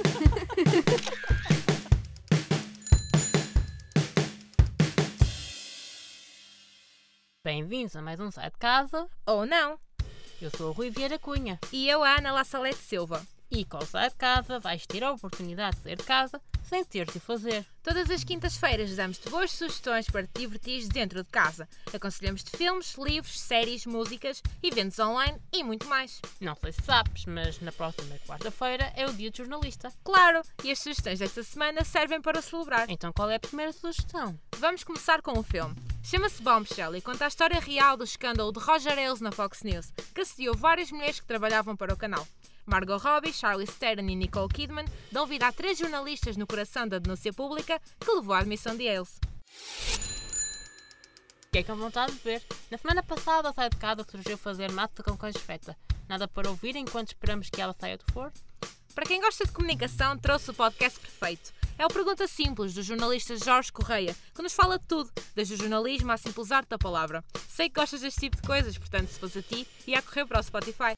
Bem-vindos a mais um Sai de Casa. Ou não. Eu sou o Rui Vieira Cunha. E eu, a Ana La Salete Silva. E com o Sai de Casa vais ter a oportunidade de sair de casa sem ter de fazer. Todas as quintas-feiras damos-te boas sugestões para te divertir dentro de casa. Aconselhamos-te filmes, livros, séries, músicas, eventos online e muito mais. Não sei se sabes, mas na próxima quarta-feira é o dia do jornalista. Claro, e as sugestões desta semana servem para celebrar. Então qual é a primeira sugestão? Vamos começar com o filme. Chama-se Bombshell e conta a história real do escândalo de Roger Ailes na Fox News, que assediou várias mulheres que trabalhavam para o canal. Margot Robbie, Charlize Theron e Nicole Kidman dão vida a três jornalistas no coração da denúncia pública que levou à admissão de Ailes. Fiquei com vontade de ver. Na semana passada, a Sai de Casa surgiu fazer massa com cães feta. Nada para ouvir enquanto esperamos que ela saia do forno? Para quem gosta de comunicação, trouxe o podcast perfeito. É o Pergunta Simples, do jornalista Jorge Correia, que nos fala de tudo, desde o jornalismo à simples arte da palavra. Sei que gostas deste tipo de coisas, portanto, se fosse a ti, ia correr para o Spotify.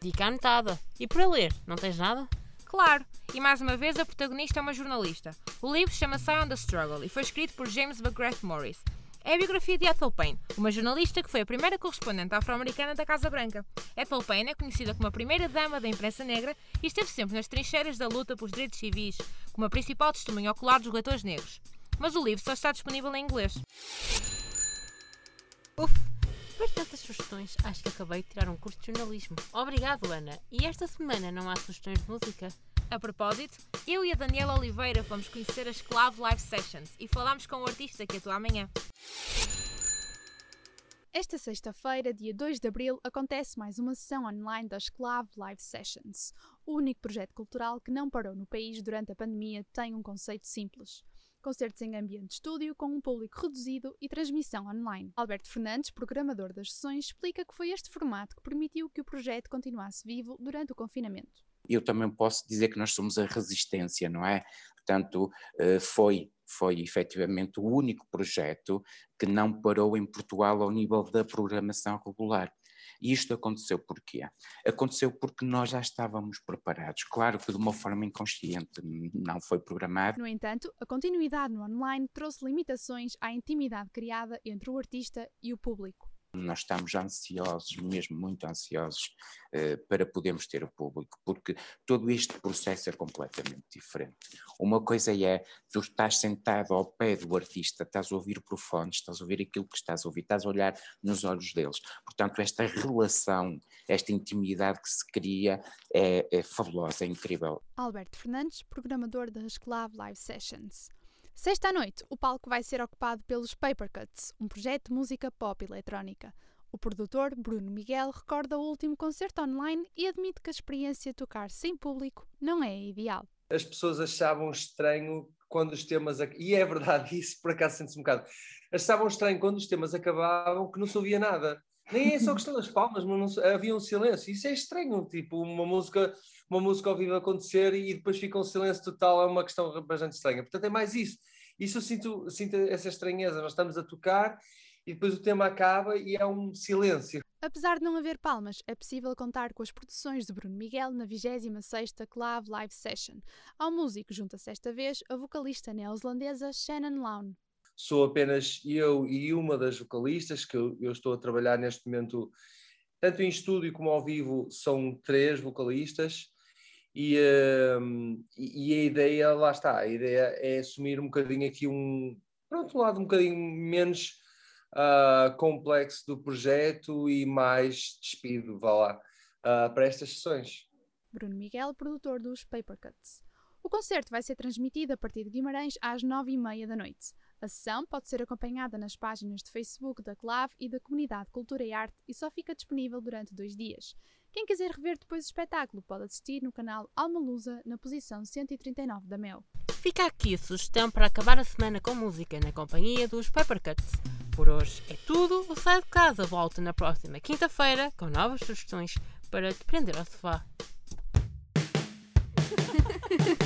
Dica anotada. E para ler, não tens nada? Claro, e mais uma vez a protagonista é uma jornalista. O livro chama-se on the Struggle e foi escrito por James McGrath Morris. É a biografia de Ethel Payne, uma jornalista que foi a primeira correspondente afro-americana da Casa Branca. Ethel Payne é conhecida como a primeira dama da imprensa negra e esteve sempre nas trincheiras da luta pelos direitos civis, como a principal testemunha ocular dos leitores negros. Mas o livro só está disponível em inglês. Uf, depois de tantas sugestões, acho que acabei de tirar um curso de jornalismo. Obrigado, Ana. E esta semana não há sugestões de música? A propósito, eu e a Daniela Oliveira fomos conhecer as Clave Live Sessions e falámos com o artista que atua amanhã. Esta sexta-feira, dia 2 de abril, acontece mais uma sessão online das Clave Live Sessions. O único projeto cultural que não parou no país durante a pandemia tem um conceito simples concertos em ambiente de estúdio com um público reduzido e transmissão online. Alberto Fernandes, programador das sessões, explica que foi este formato que permitiu que o projeto continuasse vivo durante o confinamento. Eu também posso dizer que nós somos a resistência, não é? Portanto, eh, foi foi efetivamente o único projeto que não parou em Portugal ao nível da programação regular. E isto aconteceu porquê? Aconteceu porque nós já estávamos preparados. Claro que de uma forma inconsciente, não foi programado. No entanto, a continuidade no online trouxe limitações à intimidade criada entre o artista e o público. Nós estamos ansiosos, mesmo muito ansiosos, eh, para podermos ter o público, porque todo este processo é completamente diferente. Uma coisa é, tu estás sentado ao pé do artista, estás a ouvir fone, estás a ouvir aquilo que estás a ouvir, estás a olhar nos olhos deles. Portanto, esta relação, esta intimidade que se cria é, é fabulosa, é incrível. Alberto Fernandes, programador das Clave Live Sessions. Sexta noite, o palco vai ser ocupado pelos Papercuts, um projeto de música pop eletrónica. O produtor, Bruno Miguel, recorda o último concerto online e admite que a experiência de tocar sem público não é ideal. As pessoas achavam estranho quando os temas. E é verdade, isso por acaso sente-se um bocado. Achavam estranho quando os temas acabavam que não se ouvia nada. Nem é só questão das palmas, mas não, havia um silêncio. Isso é estranho, tipo, uma música uma música ao vivo acontecer e depois fica um silêncio total, é uma questão bastante estranha. Portanto, é mais isso. Isso eu sinto, sinto essa estranheza. Nós estamos a tocar e depois o tema acaba e é um silêncio. Apesar de não haver palmas, é possível contar com as produções de Bruno Miguel na 26ª Clave Live Session. Ao músico junta-se esta vez a vocalista neozelandesa Shannon Lown. Sou apenas eu e uma das vocalistas que eu, eu estou a trabalhar neste momento, tanto em estúdio como ao vivo, são três vocalistas. E, uh, e a ideia, lá está, a ideia é assumir um bocadinho aqui um, pronto, um lado um bocadinho menos uh, complexo do projeto e mais despido, vá lá, uh, para estas sessões. Bruno Miguel, produtor dos Papercuts. O concerto vai ser transmitido a partir de Guimarães às nove e meia da noite. A sessão pode ser acompanhada nas páginas de Facebook da CLAV e da Comunidade Cultura e Arte e só fica disponível durante dois dias. Quem quiser rever depois o espetáculo pode assistir no canal Alma Lusa na posição 139 da Mel. Fica aqui a sugestão para acabar a semana com música na companhia dos Papercuts. Por hoje é tudo, o Sai de Casa volta na próxima quinta-feira com novas sugestões para te prender ao sofá.